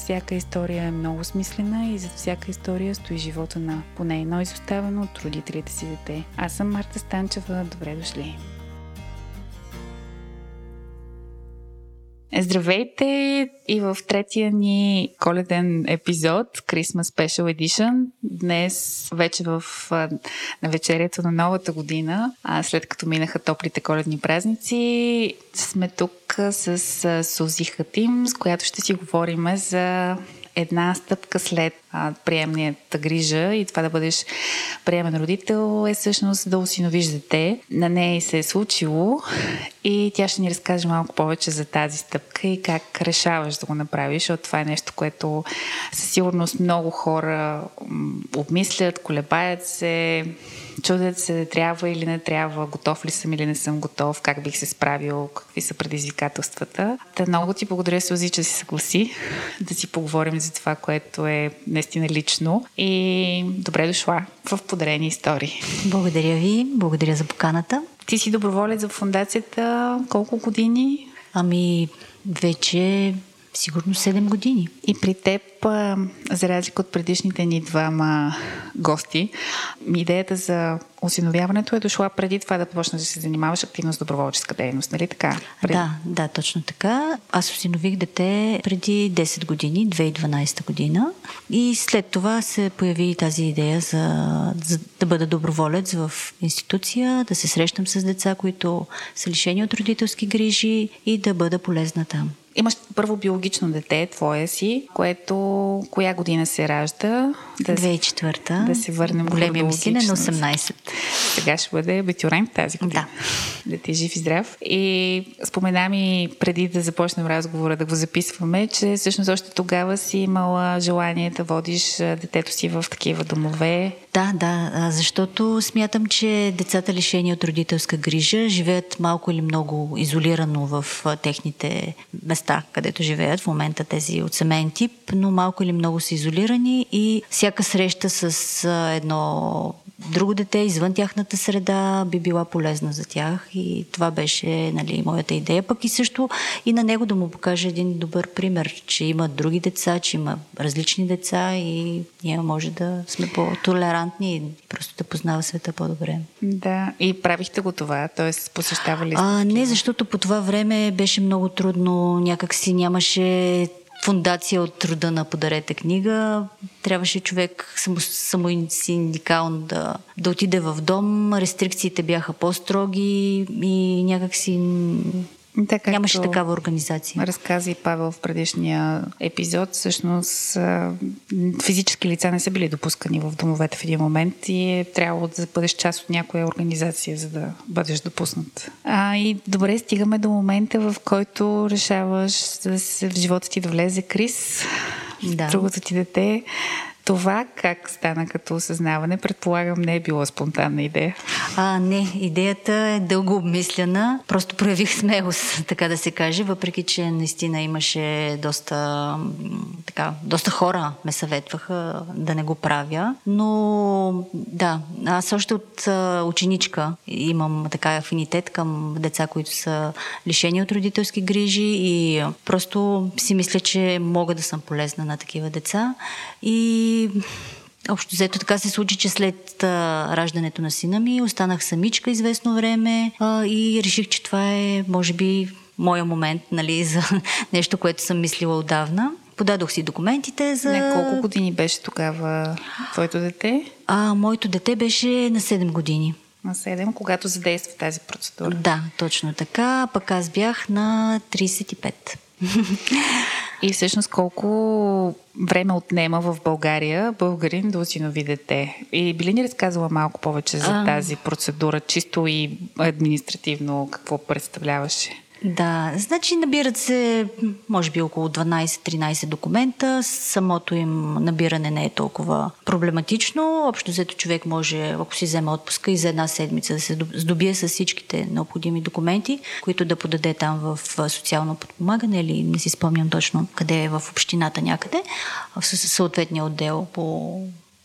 всяка история е много смислена и зад всяка история стои живота на поне едно изоставено от родителите си дете. Аз съм Марта Станчева. Добре дошли! Здравейте и в третия ни коледен епизод, Christmas Special Edition. Днес вече в на вечерието на новата година, а след като минаха топлите коледни празници, сме тук с Сузи Хатим, с която ще си говорим за една стъпка след а, приемната грижа и това да бъдеш приемен родител е всъщност да осиновиш дете. На нея се е случило и тя ще ни разкаже малко повече за тази стъпка и как решаваш да го направиш, защото това е нещо, което със сигурност много хора обмислят, колебаят се, чудят се трябва или не трябва, готов ли съм или не съм готов, как бих се справил, какви са предизвикателствата. Та много ти благодаря, Сузи, че си съгласи да си поговорим за това, което е наистина лично и добре дошла в Подарени истории. Благодаря ви, благодаря за поканата. Ти си доброволец за фундацията колко години? Ами, вече Сигурно 7 години. И при теб, за разлика от предишните ни двама гости, идеята за осиновяването е дошла преди това да почнеш да се занимаваш активно с доброволческа дейност, нали така? Пред... Да, да, точно така. Аз осинових дете преди 10 години, 2012 година. И след това се появи тази идея за, за да бъда доброволец в институция, да се срещам с деца, които са лишени от родителски грижи и да бъда полезна там. Имаш първо биологично дете, твоя си, което коя година се ражда? Да, 2004 Да се върнем Големия ми син е на 18. Сега ще бъде бетюрен тази година. Да. Да ти е жив и здрав. И спомена ми преди да започнем разговора, да го записваме, че всъщност още тогава си имала желание да водиш детето си в такива домове. Да, да, защото смятам, че децата лишени от родителска грижа живеят малко или много изолирано в техните места, където живеят в момента тези от семейен тип, но малко или много са изолирани и всяка среща с едно друго дете извън тяхната среда би била полезна за тях и това беше нали, моята идея. Пък и също и на него да му покаже един добър пример, че има други деца, че има различни деца и ние може да сме по-толерантни и просто да познава света по-добре. Да, и правихте го това, т.е. посещавали сте? А, не, защото по това време беше много трудно, някак си нямаше фундация от труда на Подарете книга. Трябваше човек само, само синдикално да, да отиде в дом. Рестрикциите бяха по-строги и някакси така, Нямаше такава организация. Разказа и Павел в предишния епизод. Всъщност физически лица не са били допускани в домовете в един момент и е трябвало да бъдеш част от някоя организация, за да бъдеш допуснат. А, и добре, стигаме до момента, в който решаваш да се, в живота ти да влезе Крис, да. другото ти дете. Това как стана като осъзнаване? Предполагам, не е било спонтанна идея. А, не, идеята е дълго обмислена. Просто проявих смелост, така да се каже, въпреки че наистина имаше доста, така, доста хора ме съветваха да не го правя. Но да, аз още от ученичка имам така афинитет към деца, които са лишени от родителски грижи и просто си мисля, че мога да съм полезна на такива деца. И общо взето така се случи, че след а, раждането на сина ми останах самичка известно време а, и реших, че това е, може би, моя момент, нали, за нещо, което съм мислила отдавна. Подадох си документите за... Не, колко години беше тогава твоето дете? А, моето дете беше на 7 години. На 7, когато задейства тази процедура. Да, точно така. Пък аз бях на 35. И всъщност колко време отнема в България българин да осинови дете? И би ли ни разказала малко повече за а... тази процедура, чисто и административно, какво представляваше? Да, значи набират се, може би, около 12-13 документа. Самото им набиране не е толкова проблематично. Общо взето човек може, ако си вземе отпуска и за една седмица да се здобие с всичките необходими документи, които да подаде там в социално подпомагане или не си спомням точно къде е в общината някъде, в съответния отдел по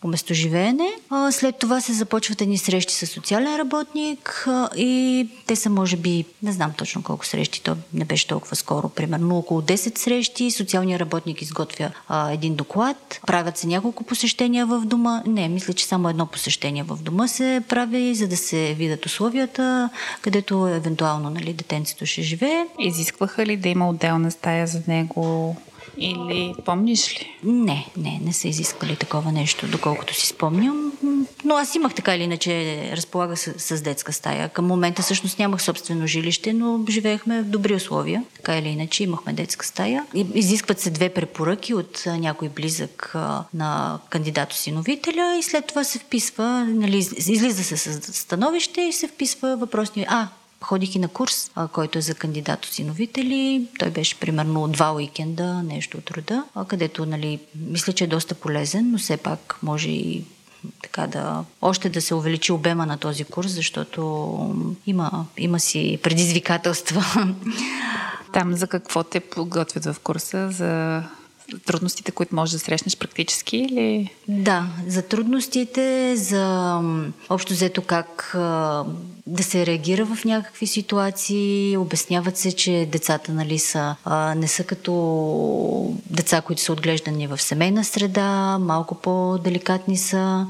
по местоживеене. След това се започват едни срещи с социален работник и те са, може би, не знам точно колко срещи, то не беше толкова скоро, примерно около 10 срещи. Социалният работник изготвя един доклад, правят се няколко посещения в дома. Не, мисля, че само едно посещение в дома се прави, за да се видят условията, където евентуално нали, детенцето ще живее. Изискваха ли да има отделна стая за него? Или помниш ли? Не, не, не са изисквали такова нещо, доколкото си спомням. Но аз имах така или иначе, разполагах с, с детска стая. Към момента всъщност нямах собствено жилище, но живеехме в добри условия. Така или иначе имахме детска стая. Изискват се две препоръки от някой близък на кандидат-осиновителя и след това се вписва, нали, излиза се с становище и се вписва въпросния. А, Ходих и на курс, а, който е за кандидат осиновители. Той беше примерно два уикенда, нещо от рода, а, където, нали, мисля, че е доста полезен, но все пак може и така да, още да се увеличи обема на този курс, защото има, има си предизвикателства. Там за какво те подготвят в курса? За трудностите, които можеш да срещнеш практически или? Да, за трудностите, за общо взето как да се реагира в някакви ситуации. Обясняват се, че децата нали, са, не са като деца, които са отглеждани в семейна среда, малко по-деликатни са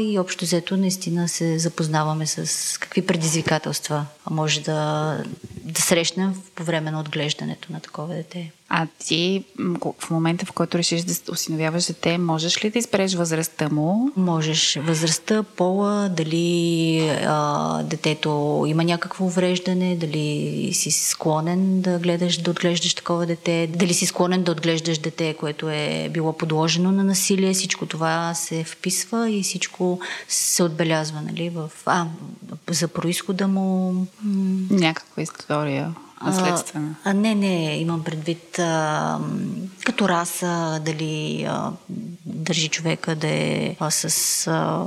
и общо взето наистина се запознаваме с какви предизвикателства може да, да срещнем по време на отглеждането на такова дете. А ти в момента, в който решиш да осиновяваш дете, можеш ли да избереш възрастта му? Можеш. Възрастта, пола, дали а, детето има някакво увреждане, дали си склонен да гледаш, да отглеждаш такова дете, дали си склонен да отглеждаш дете, което е било подложено на насилие. Всичко това се вписва и всичко се отбелязва, нали, в... А, за происхода му... Някаква история наследствена? А, а, не, не, имам предвид а, като раса, дали а, държи човека да е а, с... А,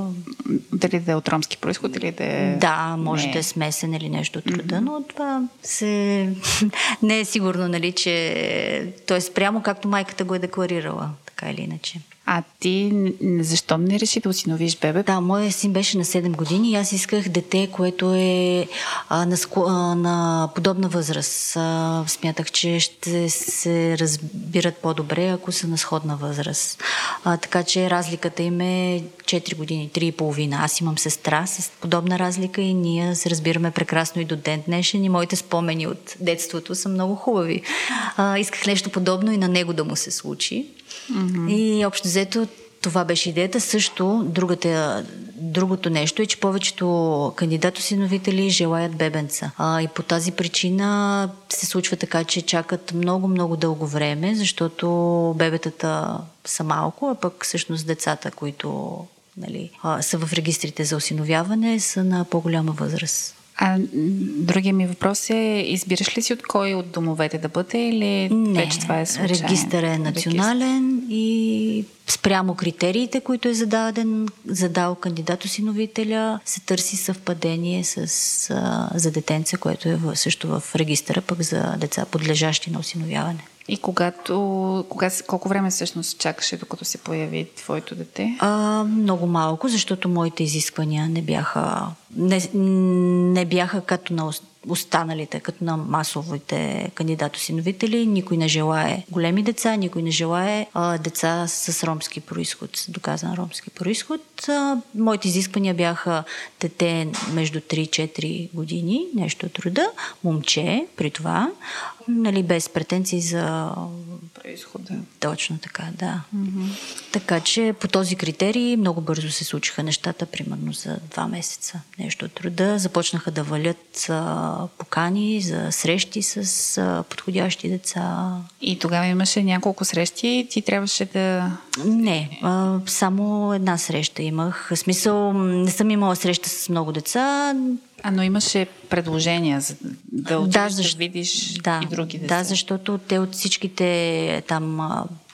дали да е от ромски происход или да е... Да, може не. да е смесен или нещо от рода, mm-hmm. но това се... не е сигурно, нали, че... Тоест, прямо както майката го е декларирала, така или иначе. А ти защо не реши да осиновиш бебе? Да, моят син беше на 7 години и аз исках дете, което е а, на, а, на подобна възраст. А, смятах, че ще се разбират по-добре, ако са на сходна възраст. А, така че разликата им е 4 години, 3 и половина. Аз имам сестра с подобна разлика и ние се разбираме прекрасно и до ден днешен и моите спомени от детството са много хубави. А, исках нещо подобно и на него да му се случи. Mm-hmm. И общо взето това беше идеята. Също другата, другото нещо е, че повечето кандидат-осиновители желаят бебенца. А, и по тази причина се случва така, че чакат много-много дълго време, защото бебетата са малко, а пък всъщност децата, които нали, а, са в регистрите за осиновяване, са на по-голяма възраст. А другия ми въпрос е, избираш ли си от кой от домовете да бъде или Не, вече това е случайно? регистър е национален Регистър. и спрямо критериите, които е зададен, задал кандидат-осиновителя, се търси съвпадение с, а, за детенце, което е също в регистъра, пък за деца подлежащи на осиновяване. И когато, кога, колко време всъщност чакаше, докато се появи твоето дете? А, много малко, защото моите изисквания не бяха, не, не бяха като на останалите, като на масовите кандидатосиновители. Никой не желае големи деца, никой не желае а, деца с ромски происход, с доказан ромски происход. А, моите изисквания бяха дете между 3-4 години, нещо от рода, момче при това, нали, без претенции за происхода. Точно така, да. Mm-hmm. Така че по този критерий много бързо се случиха нещата, примерно за два месеца. Нещо от труда. Започнаха да валят а, покани за срещи с а, подходящи деца. И тогава имаше няколко срещи. Ти трябваше да. Не, а, само една среща имах. В смисъл, не съм имала среща с много деца. А, но имаше предложения за да отидеш да, защ... да видиш да, и други деца. Да, защото те от всичките там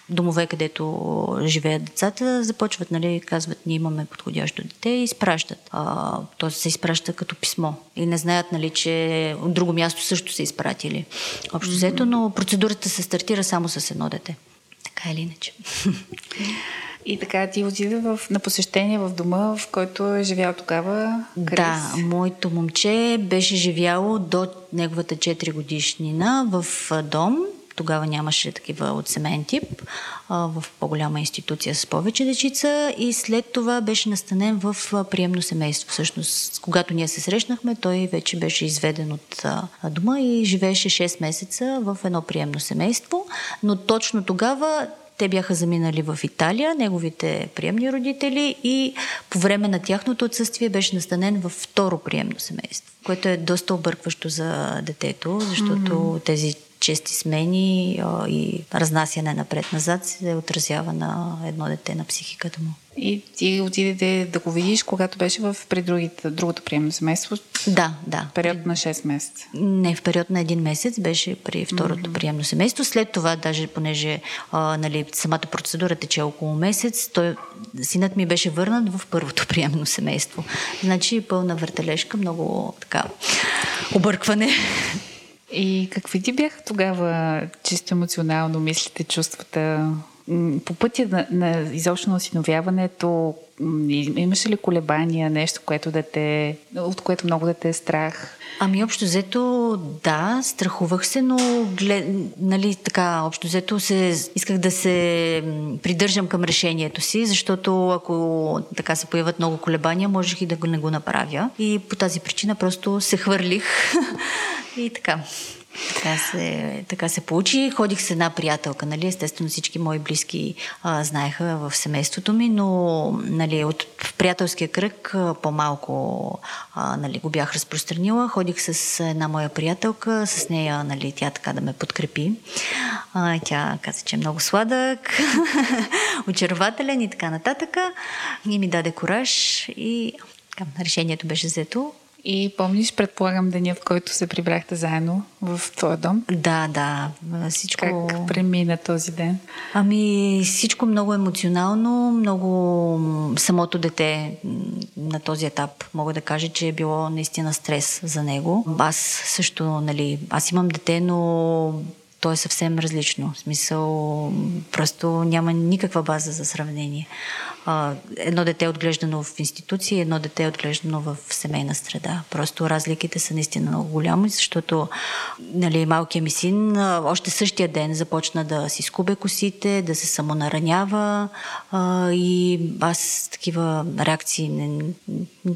домове, където живеят децата, започват, нали, казват, ние имаме подходящо дете и изпращат. А, то се изпраща като писмо. И не знаят, нали, че от друго място също са изпратили. Общо взето, но процедурата се стартира само с едно дете. Така или иначе. И така ти отиде в, на посещение в дома, в който е живял тогава Крис. Да, моето момче беше живяло до неговата 4 годишнина в дом, тогава нямаше такива от семейен тип, в по-голяма институция с повече дечица и след това беше настанен в приемно семейство. Всъщност, когато ние се срещнахме, той вече беше изведен от дома и живееше 6 месеца в едно приемно семейство, но точно тогава те бяха заминали в Италия, неговите приемни родители и по време на тяхното отсъствие беше настанен във второ приемно семейство, което е доста объркващо за детето, защото mm-hmm. тези чести смени а, и разнасяне напред-назад се отразява на едно дете, на психиката му. И ти отидете да го видиш, когато беше в при другите, другото приемно семейство? Да, да. В период на 6 месеца? Не, в период на един месец беше при второто mm-hmm. приемно семейство. След това, даже понеже а, нали, самата процедура тече около месец, той, синът ми беше върнат в първото приемно семейство. Значи пълна въртележка, много така объркване. И какви ти бяха тогава чисто емоционално мислите, чувствата? По пътя на, на изобщо на осиновяването имаше ли колебания, нещо, което да те, от което много да те е страх? Ами общо взето, да, страхувах се, но глед, нали, така, общо взето се, исках да се придържам към решението си, защото ако така се появят много колебания, можех и да го не го направя. И по тази причина просто се хвърлих и така. Така се, така се получи. Ходих с една приятелка, нали? Естествено всички мои близки а, знаеха в семейството ми, но нали, от приятелския кръг а, по-малко а, нали, го бях разпространила. Ходих с една моя приятелка, с нея нали, тя така да ме подкрепи. А, тя каза, че е много сладък, очарователен и така нататък. И ми даде кораж и така, решението беше взето и помниш, предполагам, деня, в който се прибрахте заедно в твоя дом? Да, да. Всичко... Как премина този ден? Ами, всичко много емоционално, много самото дете на този етап. Мога да кажа, че е било наистина стрес за него. Аз също, нали, аз имам дете, но то е съвсем различно. В смисъл, просто няма никаква база за сравнение а, едно дете е отглеждано в институция, едно дете е отглеждано в семейна среда. Просто разликите са наистина много голями, защото нали, малкият ми син още същия ден започна да си скубе косите, да се самонаранява а, и аз такива реакции не,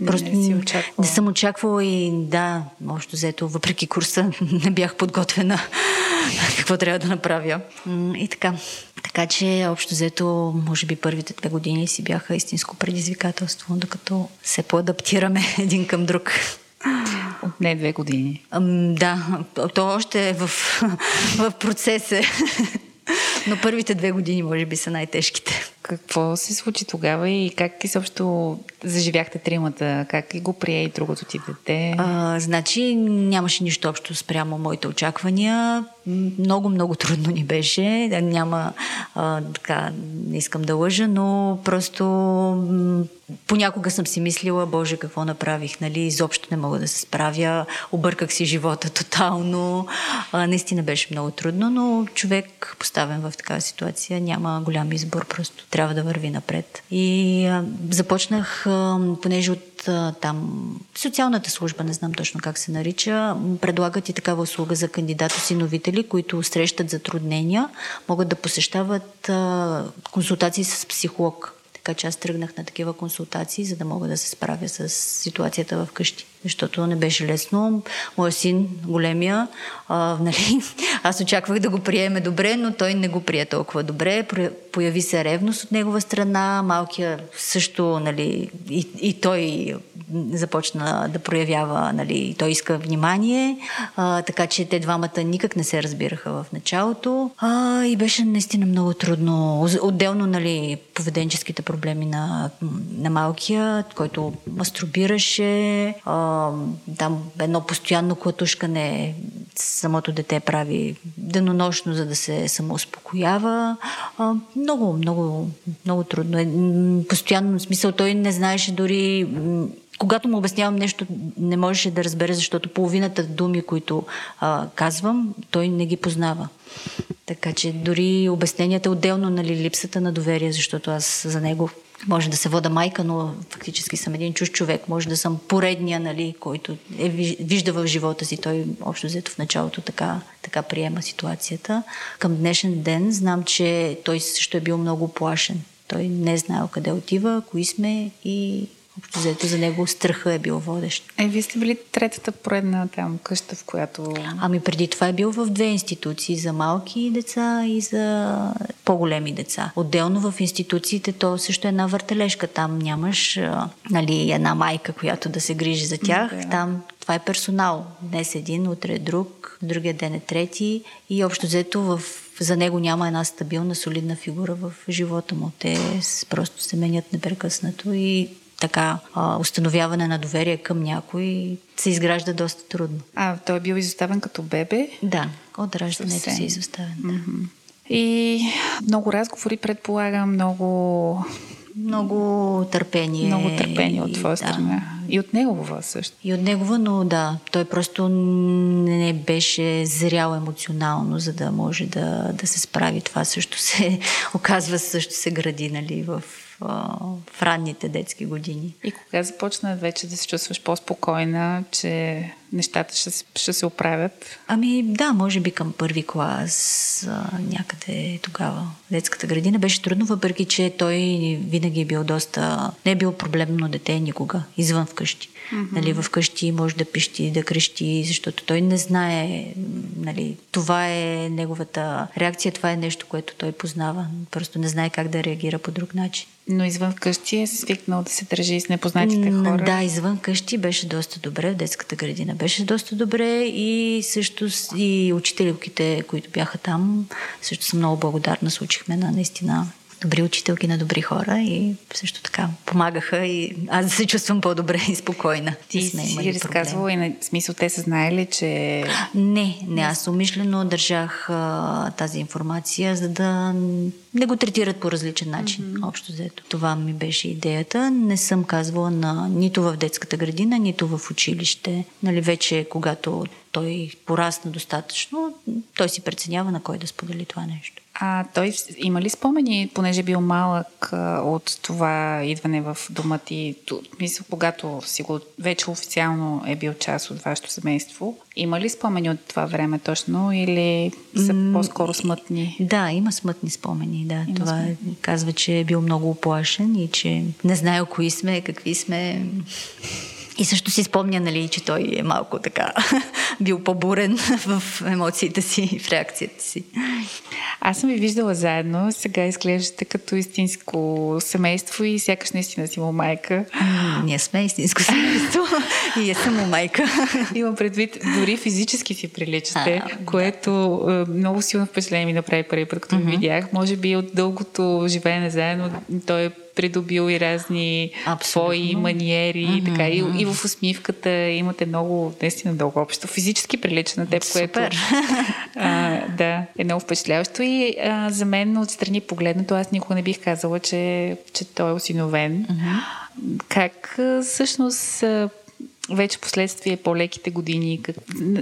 просто не, не, не съм очаквала и да, общо взето, въпреки курса не бях подготвена какво трябва да направя. И така. Така че, общо взето, може би първите две години си бяха истинско предизвикателство, докато се поадаптираме един към друг. Не две години. да, то още е в, в процесе. Но първите две години, може би, са най-тежките. Какво се случи тогава и как изобщо заживяхте тримата? Как го прие и другото ти дете? А, значи нямаше нищо общо спрямо моите очаквания. Много, много трудно ни беше. Няма, а, така, не искам да лъжа, но просто понякога съм си мислила, Боже, какво направих, нали, изобщо не мога да се справя, обърках си живота тотално. А, наистина беше много трудно, но човек поставен в такава ситуация няма голям избор, просто трябва да върви напред. И а, започнах, а, понеже от там социалната служба, не знам точно как се нарича, предлагат и такава услуга за кандидат-осиновители, които срещат затруднения, могат да посещават а, консултации с психолог. Така че аз тръгнах на такива консултации, за да мога да се справя с ситуацията в къщи. Защото не беше лесно. Моя син, големия, а, нали, аз очаквах да го приеме добре, но той не го прие толкова добре. Появи се ревност от негова страна. Малкия също, нали, и, и той започна да проявява, нали, той иска внимание. А, така че те двамата никак не се разбираха в началото. А, и беше наистина много трудно. Отделно, нали, поведенческите проблеми на, на малкия, който мастурбираше, а, там едно постоянно клатушкане самото дете прави денонощно, за да се самоуспокоява. А, много, много, много трудно е. Постоянно, в смисъл, той не знаеше дори когато му обяснявам нещо, не можеше да разбере, защото половината думи, които а, казвам, той не ги познава. Така че дори обясненията отделно, нали, липсата на доверие, защото аз за него може да се вода майка, но фактически съм един чуж човек. Може да съм поредния, нали, който е вижда в живота си. Той общо взето в началото така, така приема ситуацията. Към днешен ден знам, че той също е бил много плашен. Той не е знаел къде отива, кои сме и Общо взето за него страха е бил водещ. Е, вие сте били третата поредна там къща, в която... Ами преди това е бил в две институции, за малки деца и за по-големи деца. Отделно в институциите то също е една въртележка. Там нямаш нали, една майка, която да се грижи за тях. Да. Там това е персонал. Днес един, утре друг, другия ден е трети и общо взето в за него няма една стабилна, солидна фигура в живота му. Те просто се менят непрекъснато и така а, установяване на доверие към някой се изгражда доста трудно. А той е бил изоставен като бебе? Да, от раждането си е изоставен. Да. Mm-hmm. И много разговори, предполагам, много много търпение. Много търпение от твоя страна. Да. И от негова също. И от негова, но да, той просто не беше зрял емоционално, за да може да, да се справи. Това също се оказва, също се гради нали, в в ранните детски години. И кога започна вече да се чувстваш по-спокойна, че нещата ще, ще се оправят? Ами да, може би към първи клас, някъде тогава. Детската градина беше трудно, въпреки че той винаги е бил доста... Не е бил проблемно дете никога, извън вкъщи. Mm-hmm. Нали, вкъщи може да пищи, да крещи, защото той не знае, нали, това е неговата реакция, това е нещо, което той познава. Просто не знае как да реагира по друг начин. Но извън къщи е свикнал да се държи с непознатите хора. Да, извън къщи беше доста добре, в детската градина беше доста добре и също и учителките, които бяха там, също съм много благодарна. Случихме на наистина добри учителки на добри хора и също така помагаха и аз да се чувствам по-добре и спокойна. Ти си разказвала и на смисъл те са знаели, че... Не, не, аз умишлено държах а, тази информация, за да не го третират по различен начин, mm-hmm. общо взето. Това ми беше идеята. Не съм казвала на, нито в детската градина, нито в училище. Нали, вече когато той порасна достатъчно, той си преценява на кой да сподели това нещо. А той има ли спомени, понеже е бил малък от това идване в дома ти, мисля, когато си го вече официално е бил част от вашето семейство, има ли спомени от това време точно или са по-скоро смътни? Да, има смътни спомени, да. Има това смътни. казва, че е бил много оплашен и че не знае кои сме, какви сме. И също си спомня, нали, че той е малко така бил по-бурен в емоциите си, в реакцията си. Аз съм ви виждала заедно. Сега изглеждате като истинско семейство и сякаш наистина си му майка. ние сме истинско семейство и аз съм му майка. Имам предвид, дори физически си приличате, а, което да. много силно впечатление ми направи първи път, като mm-hmm. видях. Може би от дългото живеене заедно той е придобил и разни свои маниери mm-hmm. така. И, и в усмивката имате много, наистина много общо. Физически прилича на теб, Супер. което а, да, е много впечатляващо. И а, за мен отстрани погледнато, аз никога не бих казала, че, че той е осиновен. Mm-hmm. Как всъщност вече последствие по-леките години. Как...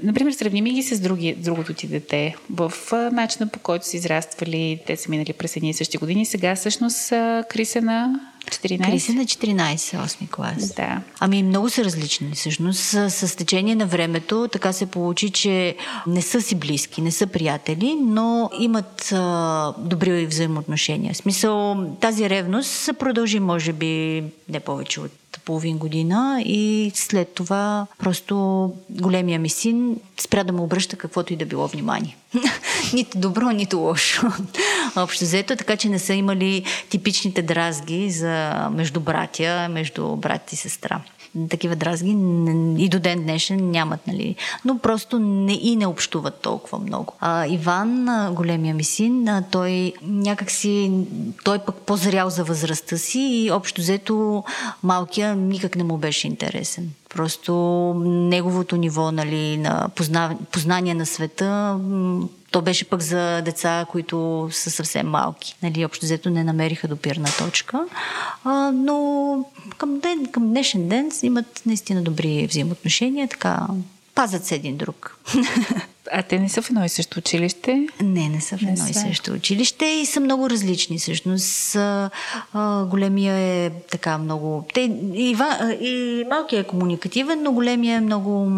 Например, сравними ги с други, другото ти дете. В начина по който са израствали, те са минали през едни и същи години. Сега всъщност Криса на 14? Криса на 14, 8 клас. Да. Ами много са различни. Всъщност с, с течение на времето така се получи, че не са си близки, не са приятели, но имат а, добри взаимоотношения. В смисъл, тази ревност продължи, може би, не повече от половин година и след това просто големия ми син спря да му обръща каквото и да било внимание. нито добро, нито лошо. Общо взето, така че не са имали типичните дразги за между братя, между брат и сестра такива дразги и до ден днешен нямат, нали? Но просто не и не общуват толкова много. А, Иван, големия ми син, той някакси, той пък по-зрял за възрастта си и общо взето малкия никак не му беше интересен. Просто неговото ниво нали, на позна... познание на света то беше пък за деца, които са съвсем малки. Нали, общо взето не намериха допирна точка. А, но към, ден, към днешен ден имат наистина добри взаимоотношения, така пазят се един друг. А те не са в едно и също училище? Не, не са в едно и също училище и са много различни. Всъщност, а, а, големия е така много... Те, и, и малкият е комуникативен, но големия е много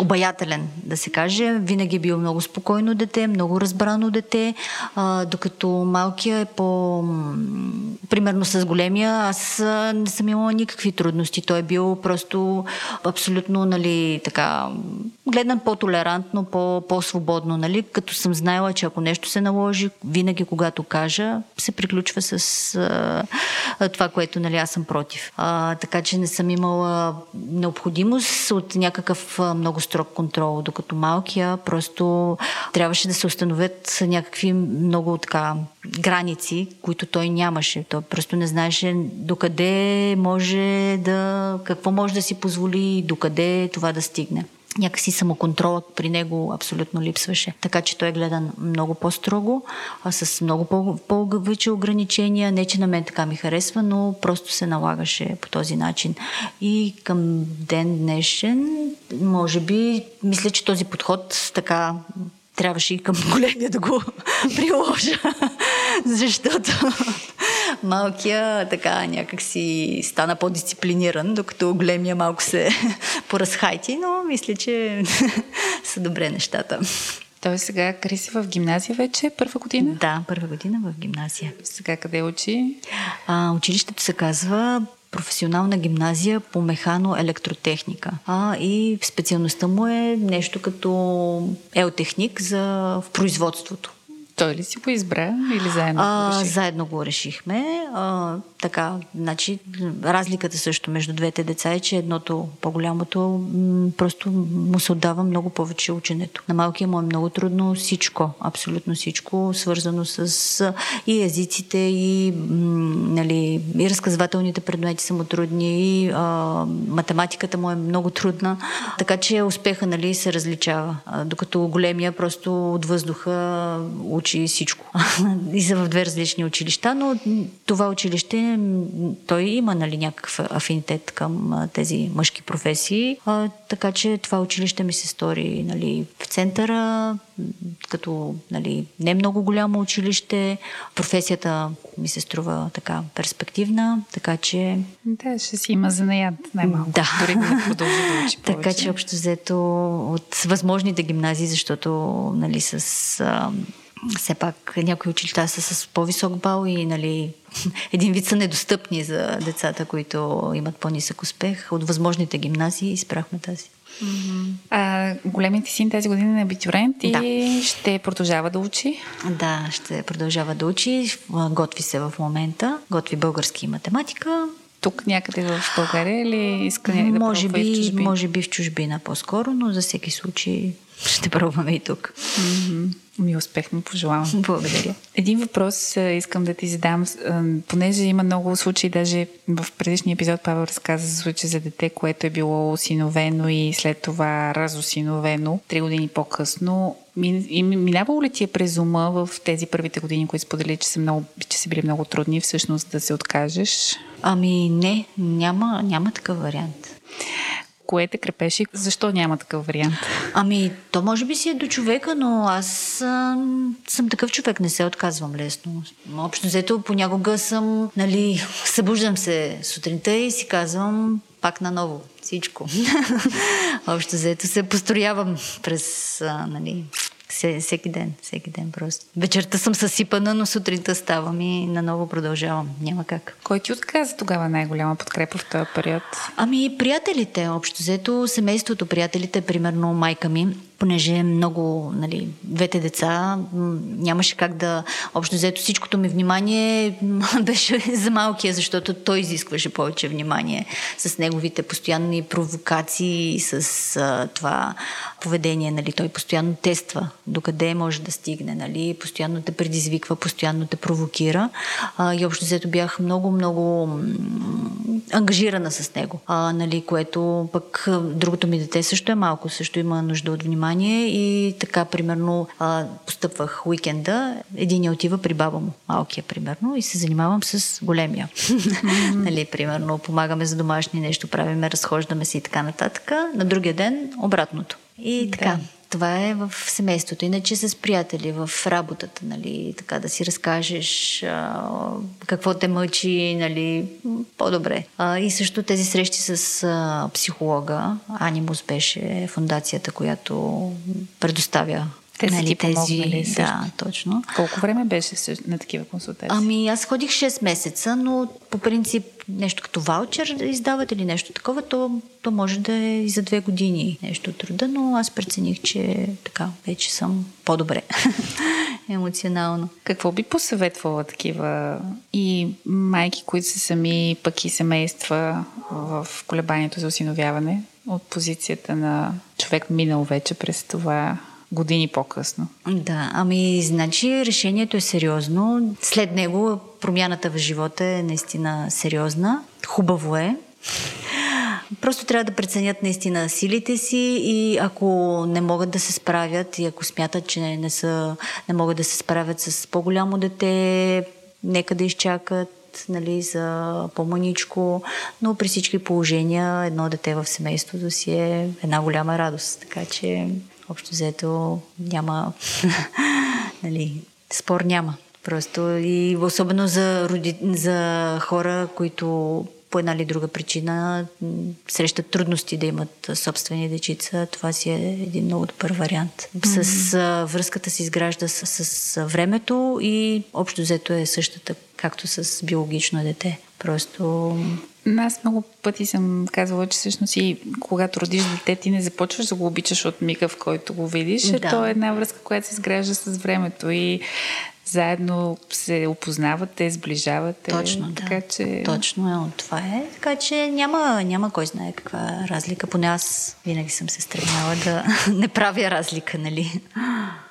обаятелен, да се каже. Винаги е бил много спокойно дете, много разбрано дете, а, докато малкият е по... Примерно с големия, аз не съм имала никакви трудности. Той е бил просто абсолютно, нали, така, гледан по-толерантно, по по-свободно, нали? Като съм знаела, че ако нещо се наложи, винаги когато кажа, се приключва с а, това, което нали, аз съм против. А, така че не съм имала необходимост от някакъв много строг контрол, докато малкия просто трябваше да се установят някакви много така граници, които той нямаше. Той просто не знаеше докъде може да, какво може да си позволи, докъде това да стигне някакси самоконтролът при него абсолютно липсваше. Така че той е гледан много по-строго, а с много по-вече ограничения. Не, че на мен така ми харесва, но просто се налагаше по този начин. И към ден днешен, може би, мисля, че този подход така трябваше и към големия да го приложа, защото малкия така някак си стана по-дисциплиниран, докато големия малко се поразхайти, но мисля, че са добре нещата. Той сега Криси в гимназия вече, първа година? Да, първа година в гимназия. Сега къде учи? А, училището се казва професионална гимназия по механо-електротехника. А, и специалността му е нещо като елтехник за в производството. Той ли си го избра или заедно а, го Заедно го решихме. А, така, значи, разликата също между двете деца е, че едното, по-голямото, м- просто му се отдава много повече ученето. На малкия му е много трудно всичко, абсолютно всичко, свързано с и езиците, и, м- нали, и разказвателните предмети са му трудни, и а, математиката му е много трудна, така че успеха нали, се различава. А, докато големия просто от въздуха учи всичко. и са в две различни училища, но това училище, той има нали, някакъв афинитет към тези мъжки професии, а, така че това училище ми се стори нали, в центъра, като нали, не много голямо училище. Професията ми се струва така перспективна, така че... Да, ще си има занаят най-малко. Да. Дори да продължи да учи повече. Така че общо взето от възможните гимназии, защото нали, с... А, все пак някои училища са с по-висок бал и нали, един вид са недостъпни за децата, които имат по-нисък успех. От възможните гимназии изпрахме тази. Mm-hmm. А, големите син тази година е абитурент и да. ще продължава да учи? Да, ще продължава да учи. Готви се в момента. Готви български и математика. Тук някъде в България или иска да може би, в чужбина? Може би в чужбина по-скоро, но за всеки случай ще пробваме и тук. Mm-hmm. Ми успех ми пожелавам. Благодаря. Един въпрос искам да ти задам, понеже има много случаи, даже в предишния епизод Павел разказа за случай за дете, което е било осиновено и след това разосиновено три години по-късно. Минавало ли ти е през ума в тези първите години, които сподели, че са, много, че са били много трудни, всъщност да се откажеш? Ами не, няма, няма такъв вариант кое те крепеше и защо няма такъв вариант? Ами, то може би си е до човека, но аз а, съм такъв човек, не се отказвам лесно. Общо взето, понякога съм, нали, събуждам се сутринта и си казвам пак наново всичко. Общо взето се построявам през, а, нали, всеки ден, всеки ден просто. Вечерта съм съсипана, но сутринта ставам и наново продължавам. Няма как. Кой ти отказа тогава най-голяма подкрепа в този период? Ами, приятелите, общо взето, семейството, приятелите, примерно майка ми, понеже много, нали, двете деца, нямаше как да... Общо взето всичкото ми внимание беше за малкия, защото той изискваше повече внимание с неговите постоянни провокации, с а, това поведение, нали, той постоянно тества докъде може да стигне, нали, постоянно те предизвиква, постоянно те провокира. А, и общо взето бях много, много ангажирана с него, а, нали, което пък другото ми дете също е малко, също има нужда от внимание и така, примерно, а, постъпвах уикенда, един отива при баба му, малкия, примерно, и се занимавам с големия. нали, примерно, помагаме за домашни нещо, правиме, разхождаме се и така нататък. На другия ден обратното. И така. Да. Това е в семейството. Иначе с приятели, в работата, нали, така да си разкажеш а, какво те мъчи, нали, по-добре. А, и също тези срещи с а, психолога, Анимус беше фундацията, която предоставя те нали, ти тези, също. Да, точно. Колко време беше на такива консултации? Ами аз ходих 6 месеца, но по принцип нещо като ваучер да издават или нещо такова, то, то може да е и за две години нещо труда, но аз прецених, че така, вече съм по-добре емоционално. Какво би посъветвала такива и майки, които са сами, пък и семейства в колебанието за осиновяване от позицията на човек минал вече през това години по-късно. Да, ами, значи решението е сериозно. След него промяната в живота е наистина сериозна. Хубаво е. Просто трябва да преценят наистина силите си и ако не могат да се справят и ако смятат, че не, са, не могат да се справят с по-голямо дете, нека да изчакат нали, за по-маничко, но при всички положения едно дете в семейството си е една голяма радост. Така че общо взето няма, нали, спор няма. Просто и особено за, роди... за хора, които по една или друга причина срещат трудности да имат собствени дечица, това си е един много добър вариант. Mm-hmm. С а, връзката се изгражда с, с времето и общо взето е същата, както с биологично дете. Просто аз много пъти съм казвала, че всъщност и когато родиш дете, ти не започваш да го обичаш от мига, в който го видиш. Да. То е една връзка, която се изгражда с времето и заедно се опознавате, сближавате. Точно, да. Така, че... Точно, това е. Така че няма, няма кой знае каква разлика. Поне аз винаги съм се стремяла да не правя разлика, нали?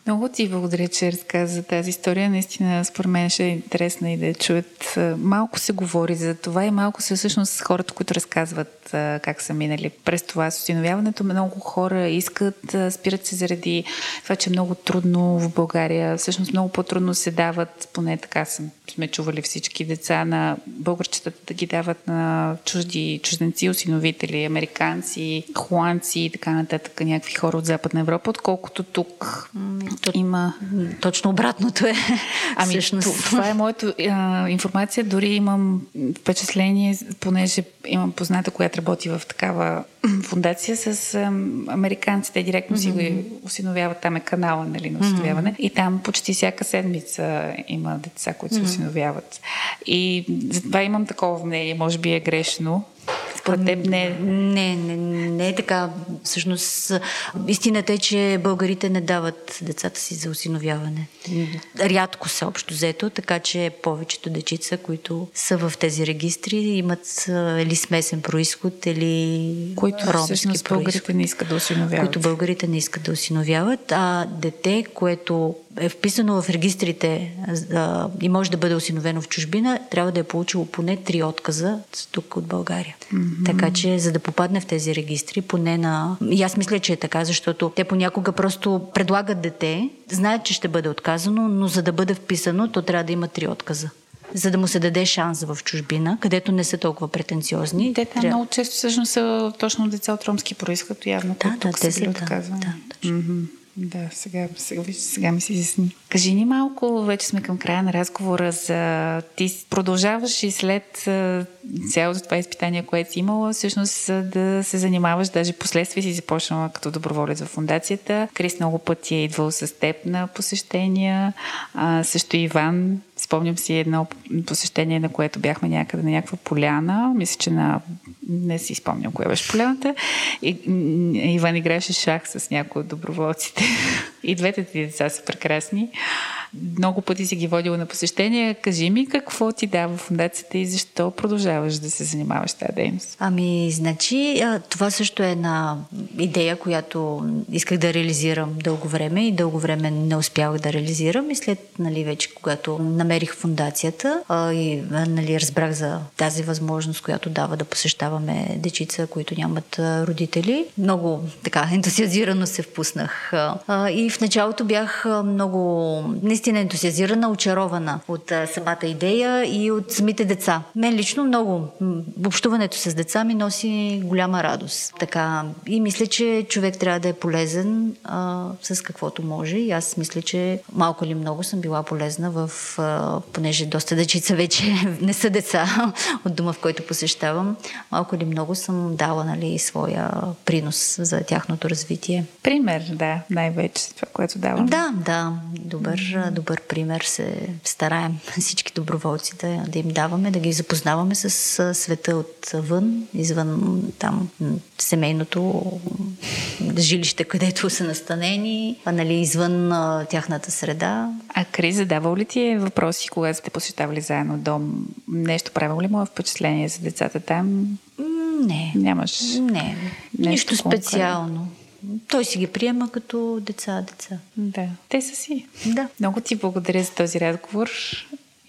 Много ти благодаря, че разказа за тази история. Наистина, според мен ще е интересна и да чуят. Малко се говори за това и малко се всъщност хората, които разказват как са минали през това с осиновяването. Много хора искат, спират се заради това, че е много трудно в България. Всъщност много по-трудно се дават, поне така съм, сме чували всички деца на българчетата да ги дават на чужди чужденци, осиновители, американци, холандци и така нататък, някакви хора от Западна Европа, отколкото тук то, има... Точно обратното е. Ами, Всъщност. това е моето а, информация. Дори имам впечатление, понеже имам позната, която работи в такава фундация с американците. Директно си mm-hmm. го осиновяват. Там е канала нали, на осиновяване. Mm-hmm. И там почти всяка седмица има деца, които се mm-hmm. осиновяват. И затова имам такова мнение. Може би е грешно според теб не е? Не, не, не е така. Всъщност, истината е, че българите не дават децата си за осиновяване. Рядко са общо взето, така че повечето дечица, които са в тези регистри, имат или смесен происход, или които ромски българите не искат да осиновяват. Които българите не искат да осиновяват, а дете, което е вписано в регистрите а, и може да бъде осиновено в чужбина, трябва да е получило поне три отказа тук от България. Mm-hmm. Така че, за да попадне в тези регистри, поне на... И аз мисля, че е така, защото те понякога просто предлагат дете, знаят, че ще бъде отказано, но за да бъде вписано, то трябва да има три отказа за да му се даде шанс в чужбина, където не са толкова претенциозни. Те там трябва... много често всъщност са точно деца от ромски происход, явно, да, да, те са, да, да, точно. Mm-hmm. Да, сега, сега, сега ми се изясни. Кажи ни малко, вече сме към края на разговора за... Ти продължаваш и след цялото това изпитание, което си имала, всъщност да се занимаваш, даже последствие си започнала като доброволец в фундацията. Крис много пъти е идвал с теб на посещения. А, също Иван Спомням си едно посещение, на което бяхме някъде на някаква поляна. Мисля, че на... Не си спомням коя беше поляната. И, Иван играеше шах с някои от доброволците. И двете ти деца са прекрасни. Много пъти си ги водила на посещение. Кажи ми какво ти дава фундацията и защо продължаваш да се занимаваш тази дейност? Ами, значи, това също е една идея, която исках да реализирам дълго време и дълго време не успявах да реализирам. И след, нали, вече когато намерих фундацията и нали, разбрах за тази възможност, която дава да посещаваме дечица, които нямат родители, много така ентусиазирано се впуснах. И в началото бях много наистина ентусиазирана, очарована от а, самата идея и от самите деца. Мен лично много. Общуването с деца ми носи голяма радост. Така, и мисля, че човек трябва да е полезен а, с каквото може. И аз мисля, че малко или много съм била полезна в, а, понеже доста дечица вече не са деца от дома, в който посещавам, малко или много съм дала нали, своя принос за тяхното развитие. Пример, да, най-вече това, което давам. Да, да, добър, добър пример се стараем всички доброволци да, да им даваме, да ги запознаваме с света отвън, извън там семейното жилище, където са настанени, а нали, извън а, тяхната среда. А Крис, задавал ли ти е въпроси, когато сте посещавали заедно дом? Нещо правило ли му е впечатление за децата там? Не. Нямаш? Не. Нищо специално. Той си ги приема като деца, деца. Да. Те са си. Да. Много ти благодаря за този разговор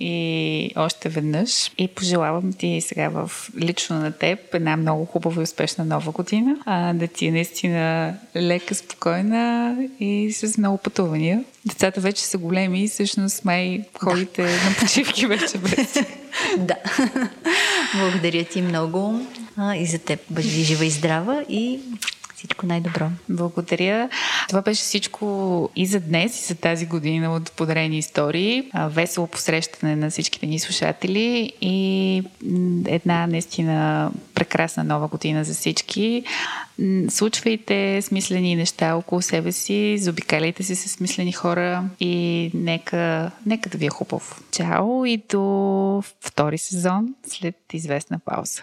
и още веднъж. И пожелавам ти сега в лично на теб една много хубава и успешна нова година. А, да ти е наистина лека, спокойна и с много пътувания. Децата вече са големи и всъщност май ходите да. на почивки вече без. да. Благодаря ти много а, и за теб. Бъди жива и здрава и всичко най-добро. Благодаря. Това беше всичко и за днес, и за тази година от Подарени истории. Весело посрещане на всичките ни слушатели и една наистина прекрасна нова година за всички. Случвайте смислени неща около себе си, заобикаляйте се с смислени хора и нека, нека да ви е хубаво. Чао и до втори сезон след известна пауза.